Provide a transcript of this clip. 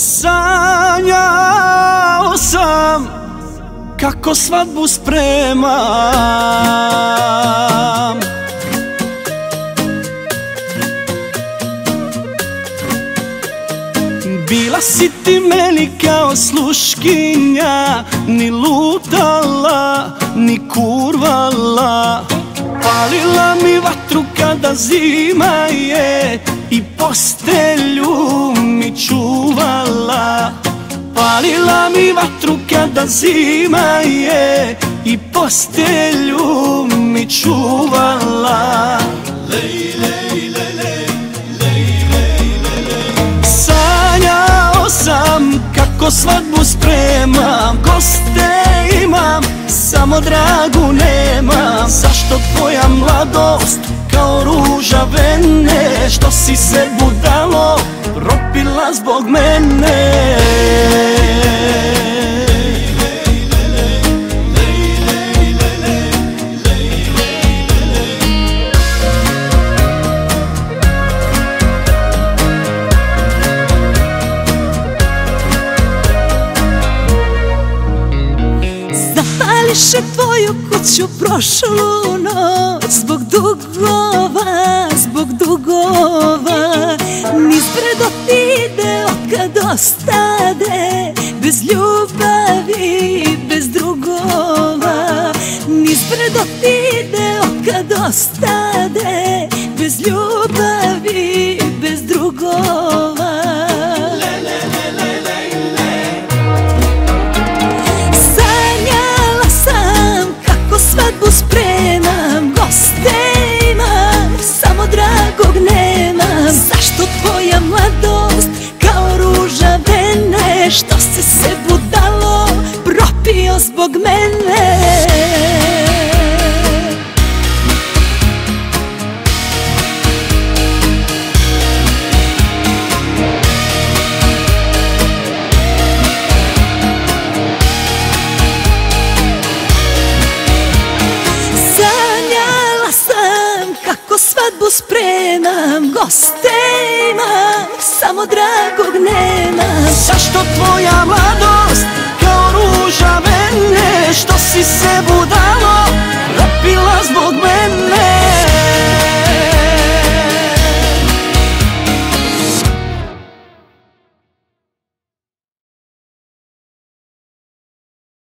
Sanjao sam kako svadbu spremam. Bila si ti meni kao sluškinja Ni lutala, ni kurvala. Palila mi vatru kada zima je I postelju Palila mi vatru kada zima je I postelju mi čuvala. Lej, lej, lej, Sanjao sam kako svadbu spremam Goste imam, samo dragu nemam. Zašto tvoja mladost kao ruža vene Što si se budalo propila zbog mene Zapališe tvoju kuću prošlu noć. Zbog dugova, zbog dugova. Niz bredo ti ide otkad ostade. Bez ljubavi, bez drugova. Niz bredo ti ide otkad ostade zbog mene. Sam kako svadbu spremam Goste imam, samo dragog nemam Zašto tvoja mladost